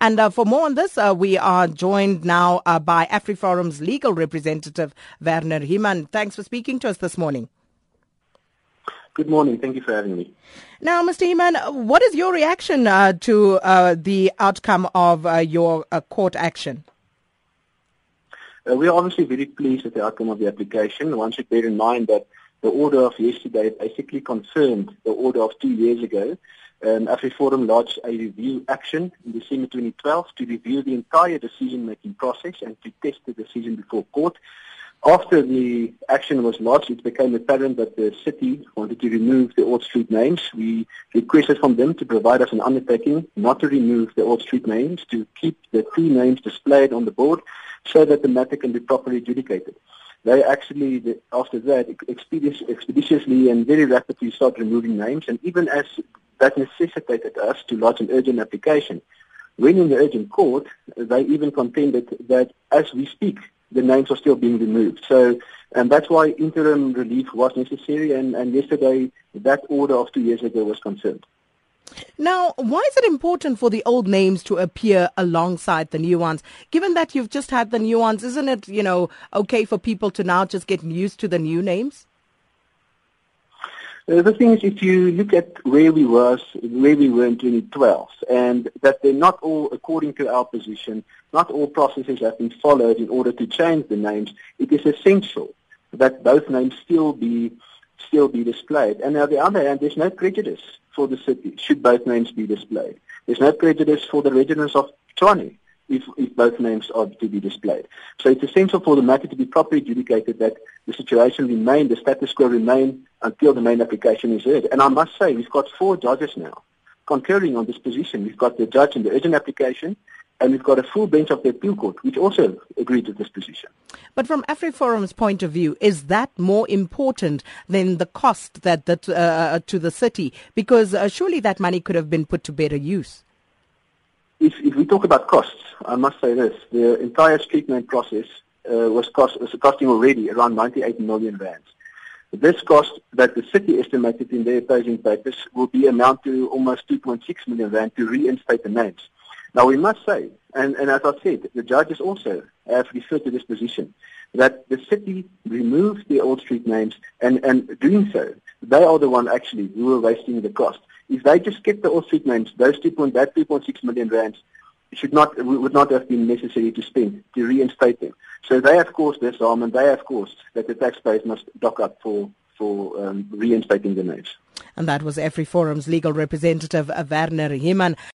And uh, for more on this, uh, we are joined now uh, by AfriForum's legal representative, Werner Hyman. Thanks for speaking to us this morning. Good morning. Thank you for having me. Now, Mr. Hyman, what is your reaction uh, to uh, the outcome of uh, your uh, court action? Uh, we are obviously very pleased with the outcome of the application. One should bear in mind that the order of yesterday basically confirmed the order of two years ago. Um, AfriForum lodged a review action in December 2012 to review the entire decision-making process and to test the decision before court. After the action was lodged, it became apparent that the city wanted to remove the old street names. We requested from them to provide us an undertaking not to remove the old street names, to keep the two names displayed on the board so that the matter can be properly adjudicated. They actually, after that, expeditiously and very rapidly started removing names, and even as that necessitated us to lodge an urgent application. When in the urgent court, they even contended that as we speak, the names are still being removed. So, and that's why interim relief was necessary, and, and yesterday that order of two years ago was confirmed. Now, why is it important for the old names to appear alongside the new ones? Given that you've just had the new ones, isn't it, you know, okay for people to now just get used to the new names? Uh, the thing is, if you look at where we was, where we were in 2012, and that they're not all, according to our position, not all processes have been followed in order to change the names, it is essential that both names still be still be displayed. And on the other hand, there's no prejudice for the city should both names be displayed. There's no prejudice for the residents of Tshwane if, if both names are to be displayed. So it's essential for the matter to be properly adjudicated that the situation remain, the status quo remain until the main application is heard. And I must say, we've got four judges now concurring on this position. We've got the judge in the urgent application, and we've got a full bench of the appeal court, which also agreed to this position. But from AfriForum's point of view, is that more important than the cost that, that uh, to the city? Because uh, surely that money could have been put to better use. Talk about costs, I must say this: the entire street name process uh, was, cost, was costing already around 98 million rands. This cost that the city estimated in their opposing papers will be amount to almost 2.6 million rand to reinstate the names. Now we must say, and, and as I said, the judges also have referred to this position, that the city removed the old street names and, and doing so, they are the one actually who were wasting the cost. If they just kept the old street names, those 2. that 2.6 million rands should not would not have been necessary to spend to reinstate them. So they have caused this harm, and they have caused that the taxpayers must dock up for for um, reinstating the names. And that was AfriForum's legal representative Werner Hyman.